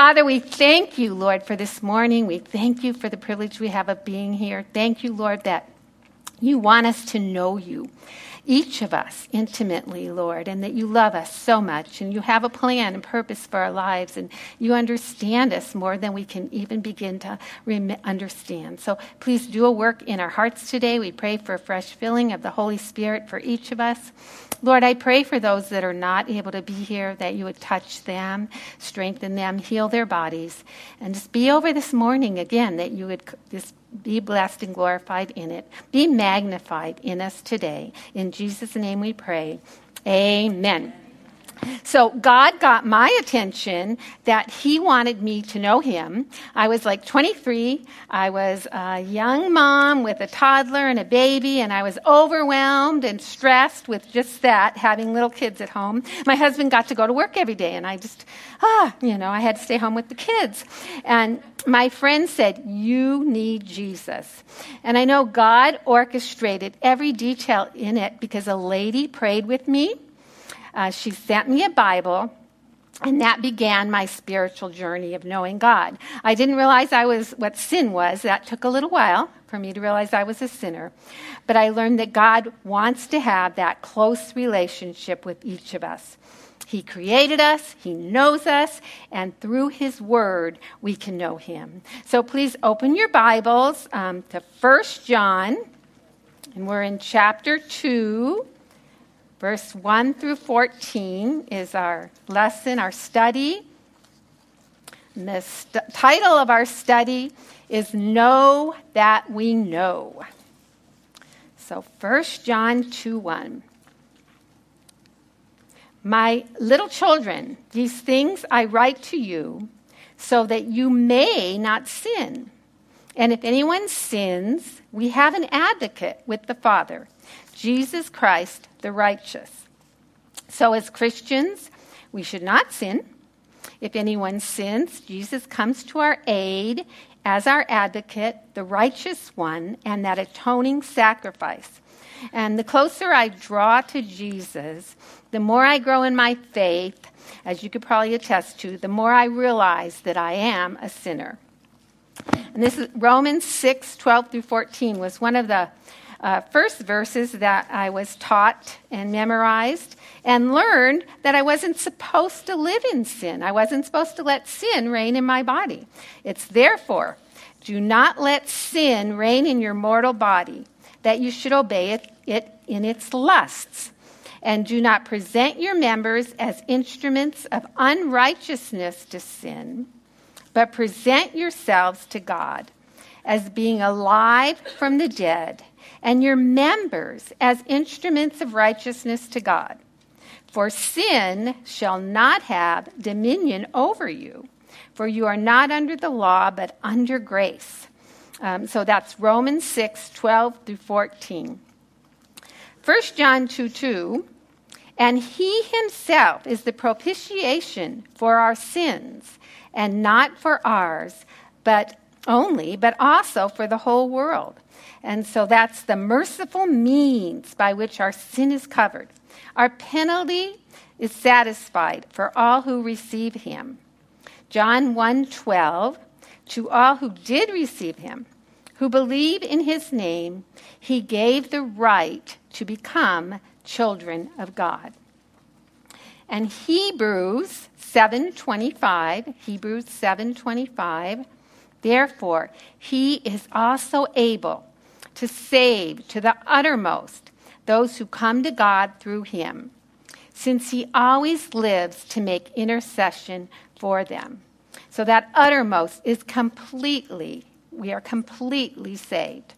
Father, we thank you, Lord, for this morning. We thank you for the privilege we have of being here. Thank you, Lord, that you want us to know you each of us intimately, Lord, and that you love us so much and you have a plan and purpose for our lives and you understand us more than we can even begin to rem- understand. So please do a work in our hearts today. We pray for a fresh filling of the Holy Spirit for each of us. Lord, I pray for those that are not able to be here that you would touch them, strengthen them, heal their bodies, and just be over this morning again that you would just be blessed and glorified in it. Be magnified in us today. In Jesus' name we pray. Amen. So God got my attention that He wanted me to know Him. I was like 23. I was a young mom with a toddler and a baby, and I was overwhelmed and stressed with just that, having little kids at home. My husband got to go to work every day, and I just, ah, you know, I had to stay home with the kids. And my friend said, You need Jesus. And I know God orchestrated every detail in it because a lady prayed with me uh, she sent me a Bible. And that began my spiritual journey of knowing God. I didn't realize I was what sin was. That took a little while for me to realize I was a sinner. But I learned that God wants to have that close relationship with each of us. He created us, He knows us, and through His Word, we can know Him. So please open your Bibles um, to 1 John, and we're in chapter 2. Verse 1 through 14 is our lesson, our study. And the st- title of our study is Know That We Know. So 1 John 2 1. My little children, these things I write to you so that you may not sin. And if anyone sins, we have an advocate with the Father Jesus Christ the righteous. So, as Christians, we should not sin. If anyone sins, Jesus comes to our aid as our advocate, the righteous one, and that atoning sacrifice. And the closer I draw to Jesus, the more I grow in my faith, as you could probably attest to, the more I realize that I am a sinner. And this is Romans 6 12 through 14 was one of the uh, first verses that I was taught and memorized and learned that I wasn't supposed to live in sin. I wasn't supposed to let sin reign in my body. It's therefore, do not let sin reign in your mortal body, that you should obey it, it in its lusts. And do not present your members as instruments of unrighteousness to sin, but present yourselves to God as being alive from the dead and your members as instruments of righteousness to God. For sin shall not have dominion over you, for you are not under the law, but under grace. Um, so that's Romans 6 12 through 14. 1 John 2 2. And he himself is the propitiation for our sins, and not for ours, but only, but also for the whole world. And so that's the merciful means by which our sin is covered. Our penalty is satisfied for all who receive him. John 1:12 To all who did receive him, who believe in his name, he gave the right to become children of God. And Hebrews 7:25, Hebrews 7:25, therefore he is also able to save to the uttermost those who come to God through him, since he always lives to make intercession for them. So that uttermost is completely, we are completely saved.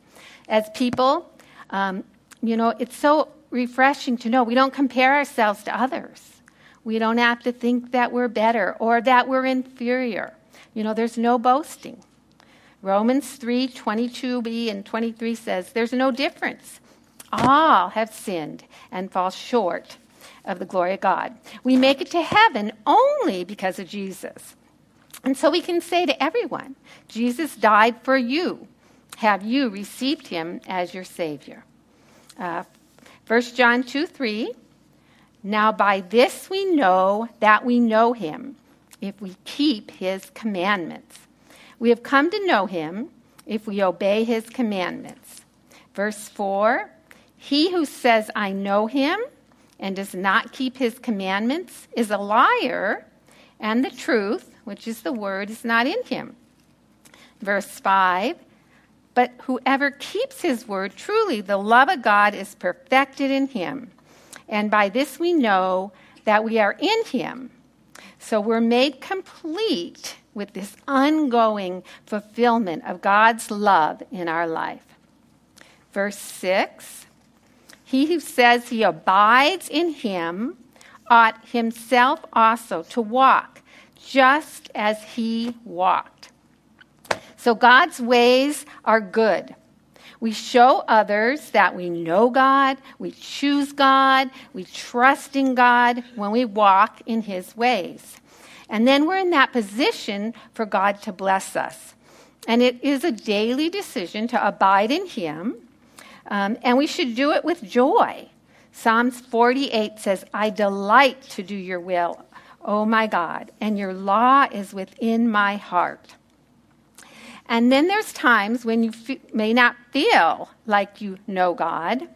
As people, um, you know, it's so refreshing to know we don't compare ourselves to others. We don't have to think that we're better or that we're inferior. You know, there's no boasting. Romans 3 22b and 23 says, There's no difference. All have sinned and fall short of the glory of God. We make it to heaven only because of Jesus. And so we can say to everyone, Jesus died for you. Have you received him as your Savior? Uh, 1 John 2 3. Now by this we know that we know him if we keep his commandments. We have come to know him if we obey his commandments. Verse 4 He who says, I know him, and does not keep his commandments is a liar, and the truth, which is the word, is not in him. Verse 5 But whoever keeps his word, truly the love of God is perfected in him. And by this we know that we are in him. So we're made complete with this ongoing fulfillment of God's love in our life. Verse 6 He who says he abides in him ought himself also to walk just as he walked. So God's ways are good. We show others that we know God, we choose God, we trust in God when we walk in His ways. And then we're in that position for God to bless us. And it is a daily decision to abide in Him, um, and we should do it with joy. Psalms 48 says, I delight to do your will, O my God, and your law is within my heart. And then there's times when you may not feel like you know God.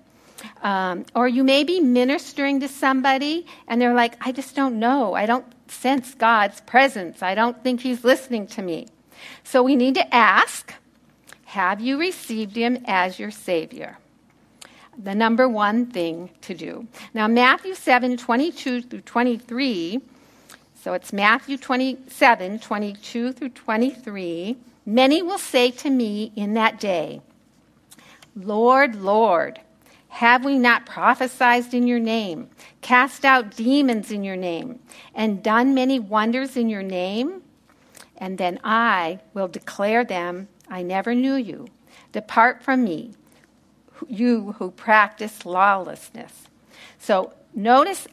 Um, or you may be ministering to somebody and they're like, I just don't know. I don't sense God's presence. I don't think He's listening to me. So we need to ask Have you received Him as your Savior? The number one thing to do. Now, Matthew 7 22 through 23. So it's Matthew 27 22 through 23. Many will say to me in that day, Lord, Lord, have we not prophesied in your name, cast out demons in your name, and done many wonders in your name? And then I will declare them, I never knew you. Depart from me, you who practice lawlessness. So notice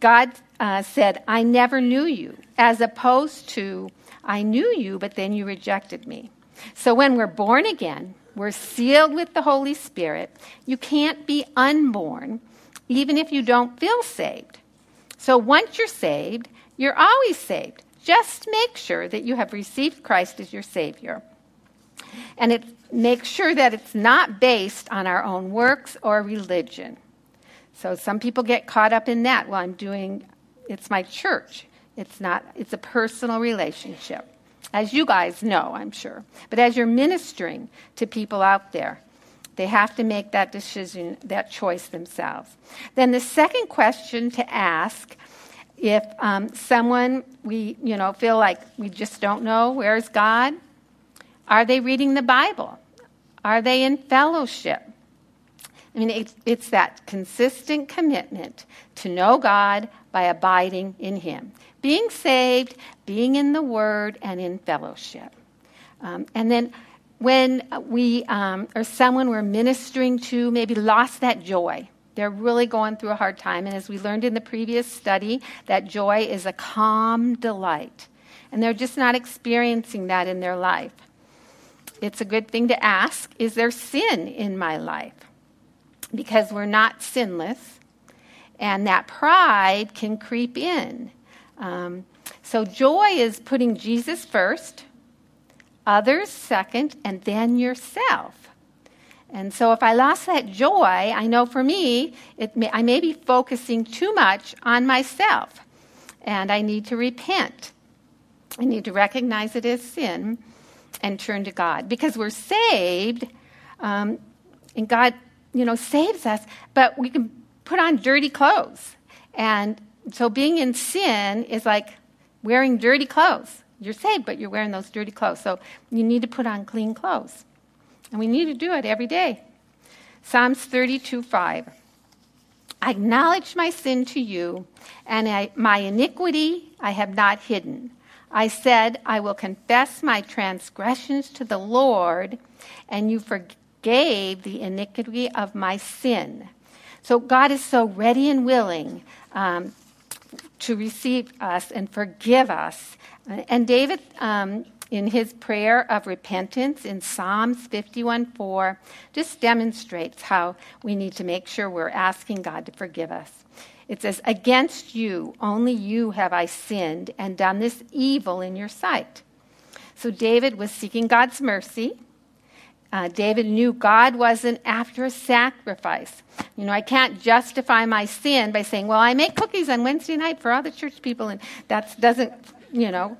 God uh, said, I never knew you, as opposed to, I knew you, but then you rejected me. So when we're born again, we're sealed with the Holy Spirit. You can't be unborn, even if you don't feel saved. So once you're saved, you're always saved. Just make sure that you have received Christ as your Savior. And it, make sure that it's not based on our own works or religion. So some people get caught up in that. Well, I'm doing, it's my church. It's not, it's a personal relationship. As you guys know, I'm sure. But as you're ministering to people out there, they have to make that decision, that choice themselves. Then the second question to ask if um, someone we you know feel like we just don't know where's God, are they reading the Bible? Are they in fellowship? I mean, it's, it's that consistent commitment to know God by abiding in Him being saved, being in the Word, and in fellowship. Um, and then when we um, or someone we're ministering to maybe lost that joy, they're really going through a hard time. And as we learned in the previous study, that joy is a calm delight. And they're just not experiencing that in their life. It's a good thing to ask Is there sin in my life? Because we're not sinless. And that pride can creep in. Um, so joy is putting Jesus first, others second, and then yourself. And so if I lost that joy, I know for me, may, I may be focusing too much on myself. And I need to repent. I need to recognize it as sin and turn to God. Because we're saved, um, and God, you know, saves us, but we can put on dirty clothes. And so being in sin is like wearing dirty clothes. You're saved, but you're wearing those dirty clothes. So you need to put on clean clothes. And we need to do it every day. Psalms 32 5. I acknowledge my sin to you, and I, my iniquity I have not hidden. I said, I will confess my transgressions to the Lord, and you forgave the iniquity of my sin. So God is so ready and willing um, to receive us and forgive us. And David, um, in his prayer of repentance in Psalms 51 4, just demonstrates how we need to make sure we're asking God to forgive us. it says, Against you, only you have I sinned and done this evil in your sight. So David was seeking God's mercy. Uh, David knew God wasn't after a sacrifice. You know, I can't justify my sin by saying, well, I make cookies on Wednesday night for all the church people, and that doesn't, you know,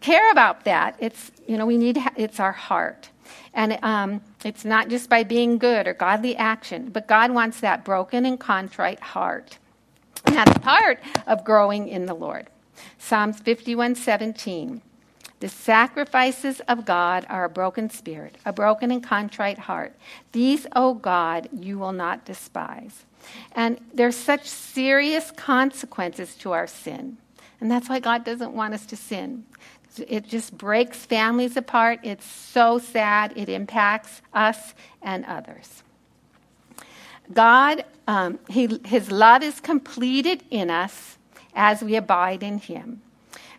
care about that. It's, you know, we need, it's our heart. And um, it's not just by being good or godly action, but God wants that broken and contrite heart. And that's part of growing in the Lord. Psalms 51 17. The sacrifices of God are a broken spirit, a broken and contrite heart. These, O God, you will not despise. And there's such serious consequences to our sin. And that's why God doesn't want us to sin. It just breaks families apart. It's so sad. It impacts us and others. God, um, he, His love is completed in us as we abide in Him,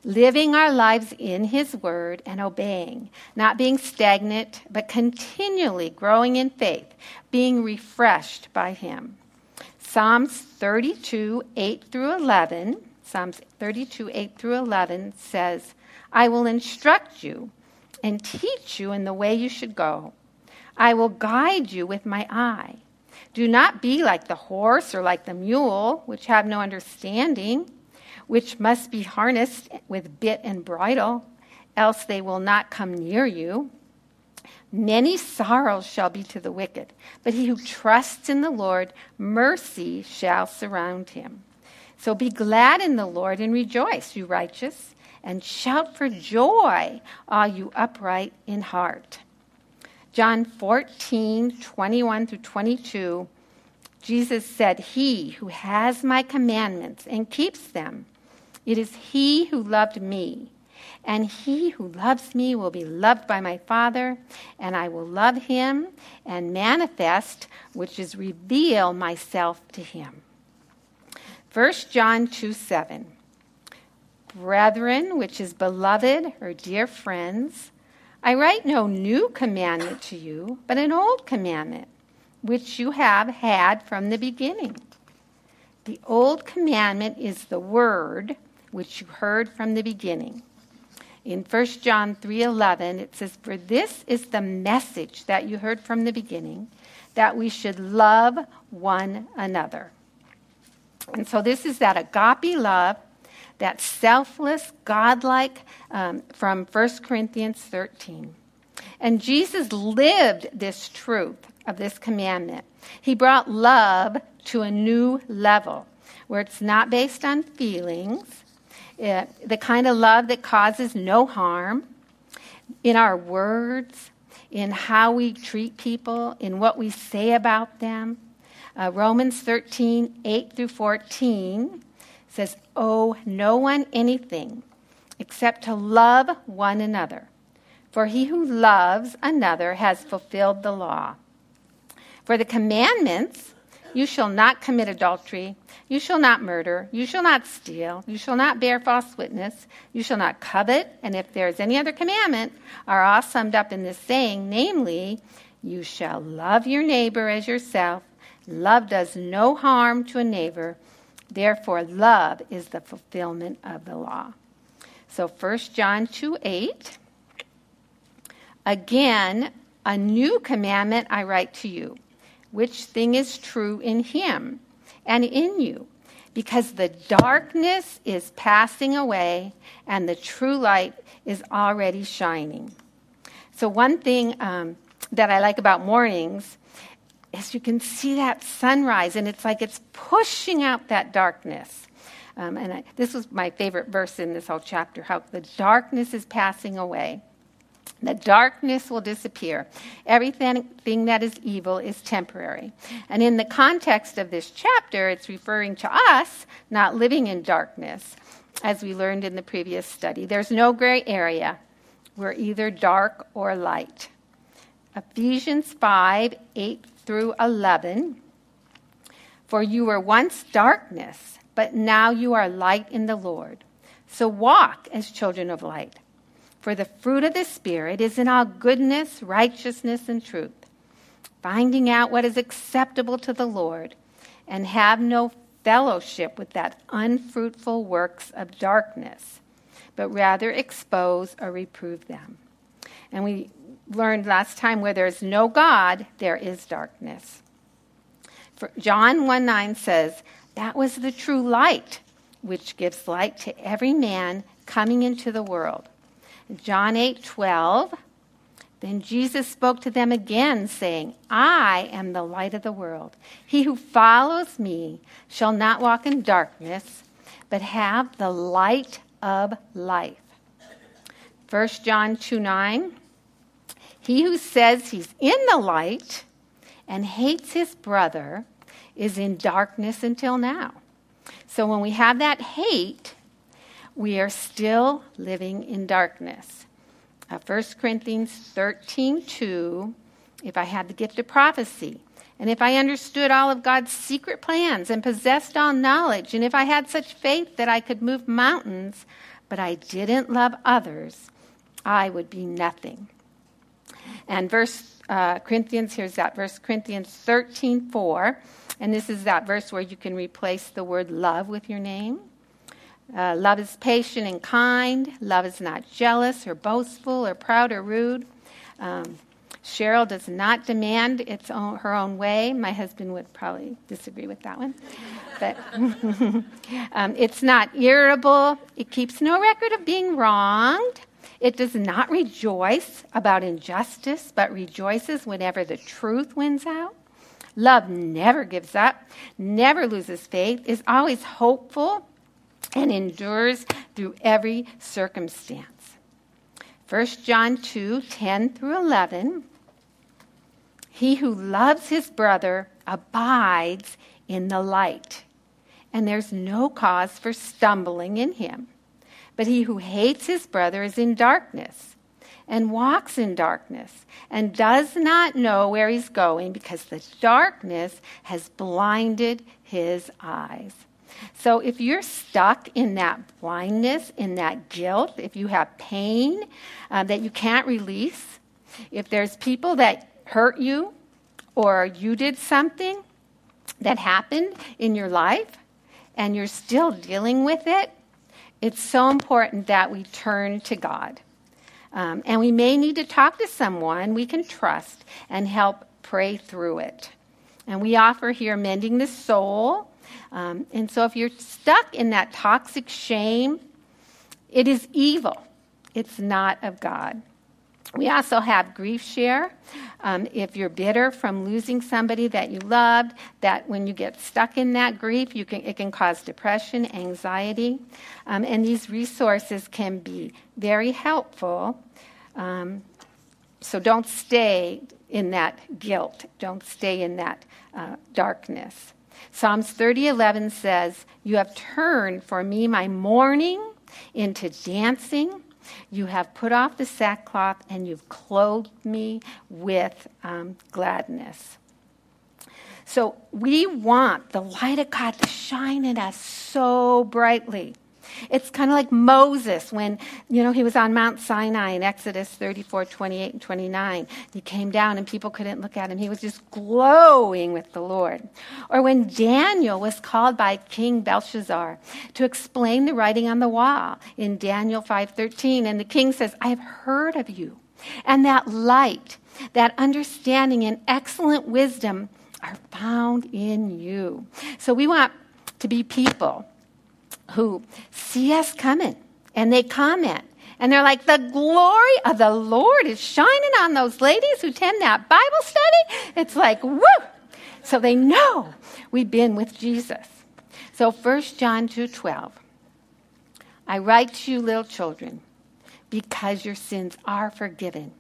living our lives in His Word and obeying, not being stagnant, but continually growing in faith, being refreshed by Him. Psalms 32, 8 through 11, Psalms 32, 8 through 11 says, I will instruct you and teach you in the way you should go. I will guide you with my eye. Do not be like the horse or like the mule, which have no understanding, which must be harnessed with bit and bridle, else they will not come near you. Many sorrows shall be to the wicked, but he who trusts in the Lord, mercy shall surround him. So be glad in the Lord and rejoice, you righteous and shout for joy, all you upright in heart. John 14, 21 through 22, Jesus said, He who has my commandments and keeps them, it is he who loved me. And he who loves me will be loved by my Father, and I will love him and manifest, which is reveal myself to him. 1 John 2 7. Brethren, which is beloved or dear friends, I write no new commandment to you, but an old commandment, which you have had from the beginning. The old commandment is the word which you heard from the beginning. In 1 John 3:11 it says for this is the message that you heard from the beginning that we should love one another. And so this is that agape love that selfless, godlike um, from 1 Corinthians 13. And Jesus lived this truth of this commandment. He brought love to a new level where it's not based on feelings, the kind of love that causes no harm in our words, in how we treat people, in what we say about them. Uh, Romans 13, 8 through 14 says, Owe no one anything except to love one another. For he who loves another has fulfilled the law. For the commandments, you shall not commit adultery, you shall not murder, you shall not steal, you shall not bear false witness, you shall not covet, and if there is any other commandment, are all summed up in this saying, namely, you shall love your neighbor as yourself. Love does no harm to a neighbor. Therefore, love is the fulfillment of the law. So 1 John 2 8. Again, a new commandment I write to you, which thing is true in him and in you, because the darkness is passing away and the true light is already shining. So, one thing um, that I like about mornings is you can see that sunrise, and it's like it's pushing out that darkness. Um, and I, this was my favorite verse in this whole chapter how the darkness is passing away. The darkness will disappear. Everything that is evil is temporary. And in the context of this chapter, it's referring to us not living in darkness, as we learned in the previous study. There's no gray area. We're either dark or light. Ephesians 5 8 through 11. For you were once darkness, but now you are light in the Lord. So walk as children of light. For the fruit of the Spirit is in all goodness, righteousness, and truth, finding out what is acceptable to the Lord, and have no fellowship with that unfruitful works of darkness, but rather expose or reprove them. And we learned last time where there is no God, there is darkness. For John 1 9 says, That was the true light, which gives light to every man coming into the world. John 8 12, then Jesus spoke to them again, saying, I am the light of the world. He who follows me shall not walk in darkness, but have the light of life. 1 John 2 9. He who says he's in the light and hates his brother is in darkness until now. So when we have that hate, we are still living in darkness. Uh, 1 Corinthians 13 2. If I had the gift of prophecy, and if I understood all of God's secret plans and possessed all knowledge, and if I had such faith that I could move mountains, but I didn't love others, I would be nothing. And verse uh, Corinthians, here's that verse Corinthians 13 4. And this is that verse where you can replace the word love with your name. Uh, love is patient and kind. Love is not jealous or boastful or proud or rude. Um, Cheryl does not demand its own, her own way. My husband would probably disagree with that one. But um, it's not irritable. It keeps no record of being wronged. It does not rejoice about injustice, but rejoices whenever the truth wins out. Love never gives up, never loses faith, is always hopeful, and endures through every circumstance. 1 John 2 10 through 11. He who loves his brother abides in the light, and there's no cause for stumbling in him. But he who hates his brother is in darkness and walks in darkness and does not know where he's going because the darkness has blinded his eyes. So if you're stuck in that blindness, in that guilt, if you have pain uh, that you can't release, if there's people that hurt you or you did something that happened in your life and you're still dealing with it, it's so important that we turn to God. Um, and we may need to talk to someone we can trust and help pray through it. And we offer here Mending the Soul. Um, and so if you're stuck in that toxic shame, it is evil. It's not of God. We also have GriefShare. Um, if you're bitter from losing somebody that you loved, that when you get stuck in that grief, you can, it can cause depression, anxiety. Um, and these resources can be very helpful. Um, so don't stay in that guilt, don't stay in that uh, darkness. Psalms 30:11 says, "You have turned for me my mourning into dancing." You have put off the sackcloth and you've clothed me with um, gladness. So we want the light of God to shine in us so brightly. It's kind of like Moses when, you know, he was on Mount Sinai in Exodus 34, 28, and 29. He came down and people couldn't look at him. He was just glowing with the Lord. Or when Daniel was called by King Belshazzar to explain the writing on the wall in Daniel 5:13 and the king says, "I have heard of you." And that light, that understanding and excellent wisdom are found in you. So we want to be people who see us coming and they comment. And they're like, the glory of the Lord is shining on those ladies who attend that Bible study. It's like, woo! So they know we've been with Jesus. So 1 John 2:12. I write to you little children because your sins are forgiven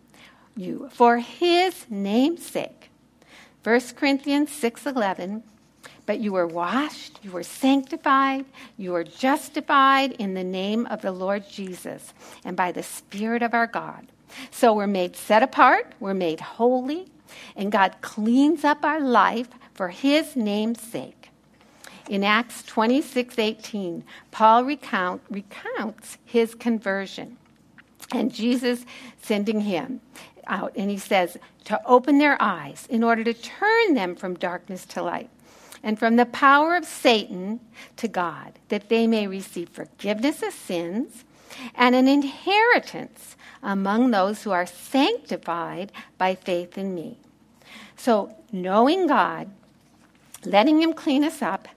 you for his name's sake. 1 Corinthians 6:11 but you were washed, you were sanctified, you were justified in the name of the Lord Jesus and by the Spirit of our God. So we're made set apart, we're made holy, and God cleans up our life for his name's sake. In Acts 26 18, Paul recount, recounts his conversion and Jesus sending him out. And he says, to open their eyes in order to turn them from darkness to light and from the power of Satan to God, that they may receive forgiveness of sins and an inheritance among those who are sanctified by faith in me. So, knowing God, letting Him clean us up,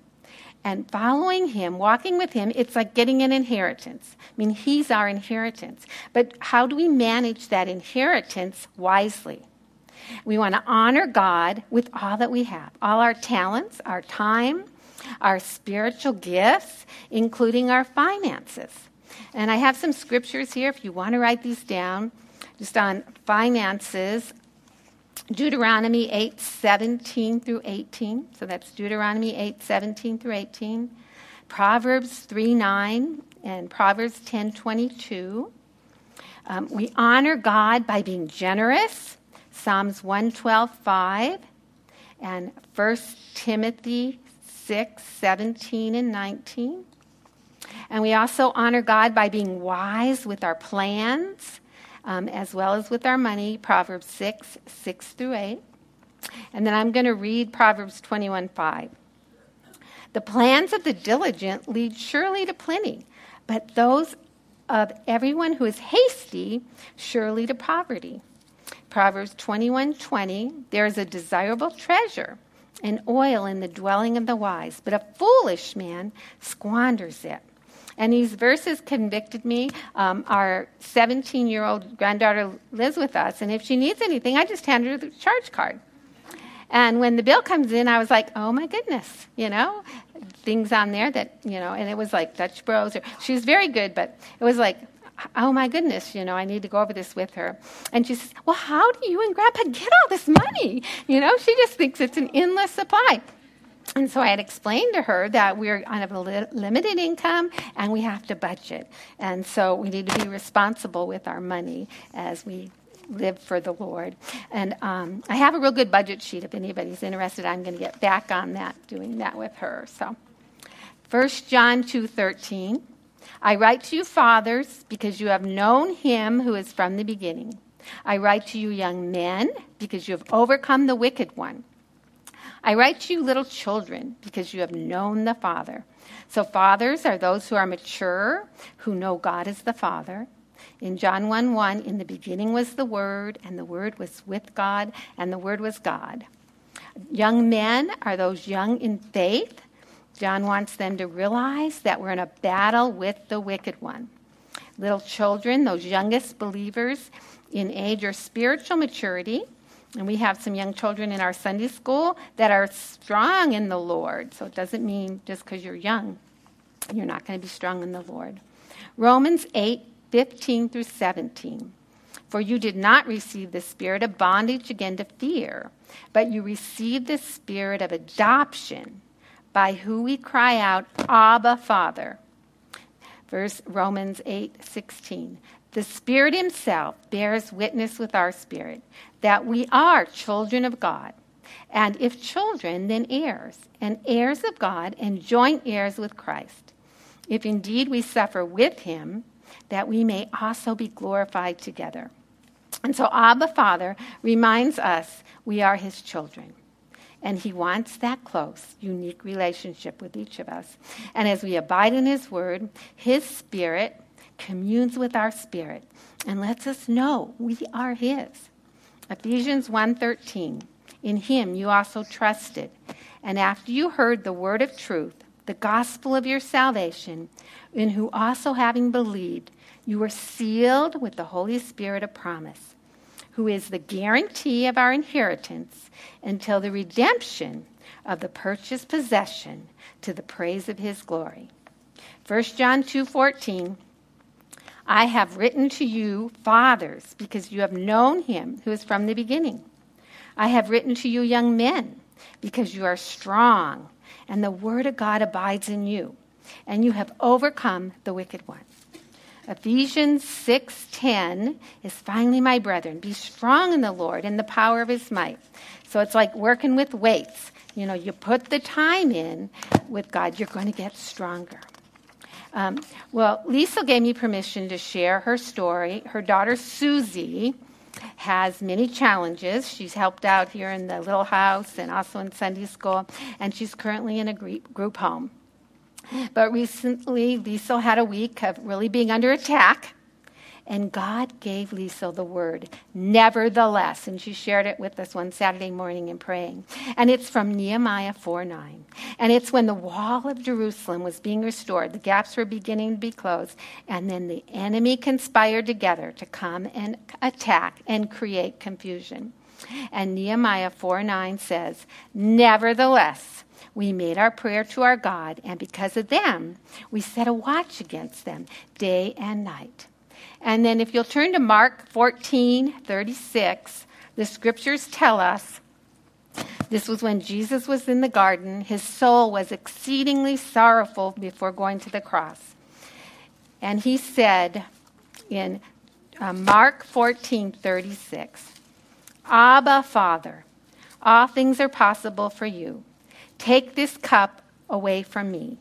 and following Him, walking with Him, it's like getting an inheritance. I mean, He's our inheritance. But how do we manage that inheritance wisely? We want to honor God with all that we have all our talents, our time, our spiritual gifts, including our finances. And I have some scriptures here if you want to write these down, just on finances. Deuteronomy 8 17 through 18. So that's Deuteronomy 8 17 through 18. Proverbs 3 9 and Proverbs 10 22. Um, we honor God by being generous Psalms 112, 5, and 1 Timothy 6, 17, and 19. And we also honor God by being wise with our plans um, as well as with our money, Proverbs 6, 6 through 8. And then I'm going to read Proverbs 21, 5. The plans of the diligent lead surely to plenty, but those of everyone who is hasty surely to poverty. Proverbs 21:20, there is a desirable treasure and oil in the dwelling of the wise, but a foolish man squanders it. And these verses convicted me. Um, our 17 year old granddaughter lives with us, and if she needs anything, I just hand her the charge card. And when the bill comes in, I was like, oh my goodness, you know, things on there that, you know, and it was like Dutch Bros. Or, she was very good, but it was like oh my goodness, you know, I need to go over this with her. And she says, well, how do you and Grandpa get all this money? You know, she just thinks it's an endless supply. And so I had explained to her that we're on a li- limited income and we have to budget. And so we need to be responsible with our money as we live for the Lord. And um, I have a real good budget sheet if anybody's interested. I'm going to get back on that, doing that with her. So 1 John 2.13 I write to you, fathers, because you have known him who is from the beginning. I write to you, young men, because you have overcome the wicked one. I write to you, little children, because you have known the Father. So, fathers are those who are mature, who know God as the Father. In John 1 1, in the beginning was the Word, and the Word was with God, and the Word was God. Young men are those young in faith John wants them to realize that we're in a battle with the wicked one. Little children, those youngest believers in age or spiritual maturity, and we have some young children in our Sunday school that are strong in the Lord. So it doesn't mean just because you're young, you're not going to be strong in the Lord. Romans 8 15 through 17. For you did not receive the spirit of bondage again to fear, but you received the spirit of adoption by who we cry out, Abba, Father. Verse Romans 8 16. The Spirit Himself bears witness with our spirit that we are children of God. And if children, then heirs, and heirs of God, and joint heirs with Christ. If indeed we suffer with Him, that we may also be glorified together. And so Abba Father reminds us we are His children. And He wants that close, unique relationship with each of us. And as we abide in His Word, His Spirit communes with our spirit and lets us know we are His. Ephesians 1:13. In Him you also trusted, and after you heard the word of truth, the gospel of your salvation, in who also having believed, you were sealed with the Holy Spirit of promise who is the guarantee of our inheritance until the redemption of the purchased possession to the praise of his glory. 1 John 2:14 I have written to you fathers because you have known him who is from the beginning. I have written to you young men because you are strong and the word of God abides in you and you have overcome the wicked one. Ephesians 6:10 is finally my brethren be strong in the Lord and the power of his might. So it's like working with weights. You know, you put the time in with God, you're going to get stronger. Um, well, Lisa gave me permission to share her story. Her daughter Susie has many challenges. She's helped out here in the little house and also in Sunday school, and she's currently in a group home. But recently, Liesel had a week of really being under attack. And God gave Liesel the word, nevertheless. And she shared it with us one Saturday morning in praying. And it's from Nehemiah 4 9. And it's when the wall of Jerusalem was being restored, the gaps were beginning to be closed, and then the enemy conspired together to come and attack and create confusion. And Nehemiah 4 9 says, Nevertheless, we made our prayer to our God, and because of them, we set a watch against them day and night. And then if you'll turn to Mark 14 36, the scriptures tell us this was when Jesus was in the garden. His soul was exceedingly sorrowful before going to the cross. And he said in uh, Mark 14 36, Abba, Father, all things are possible for you. Take this cup away from me.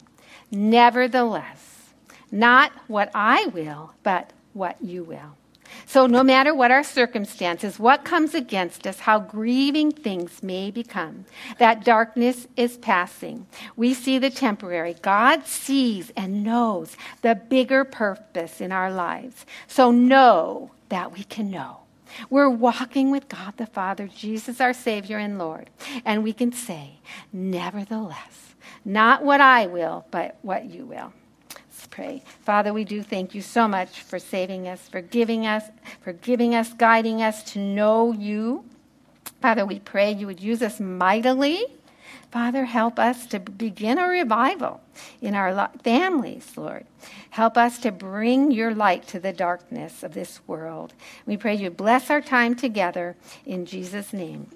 Nevertheless, not what I will, but what you will. So, no matter what our circumstances, what comes against us, how grieving things may become, that darkness is passing. We see the temporary. God sees and knows the bigger purpose in our lives. So, know that we can know. We're walking with God the Father, Jesus our Savior and Lord. And we can say, Nevertheless, not what I will, but what you will Let's pray. Father, we do thank you so much for saving us, for giving us, for giving us, guiding us to know you. Father, we pray you would use us mightily. Father, help us to begin a revival in our families, Lord. Help us to bring your light to the darkness of this world. We pray you bless our time together in Jesus' name.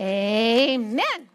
Amen.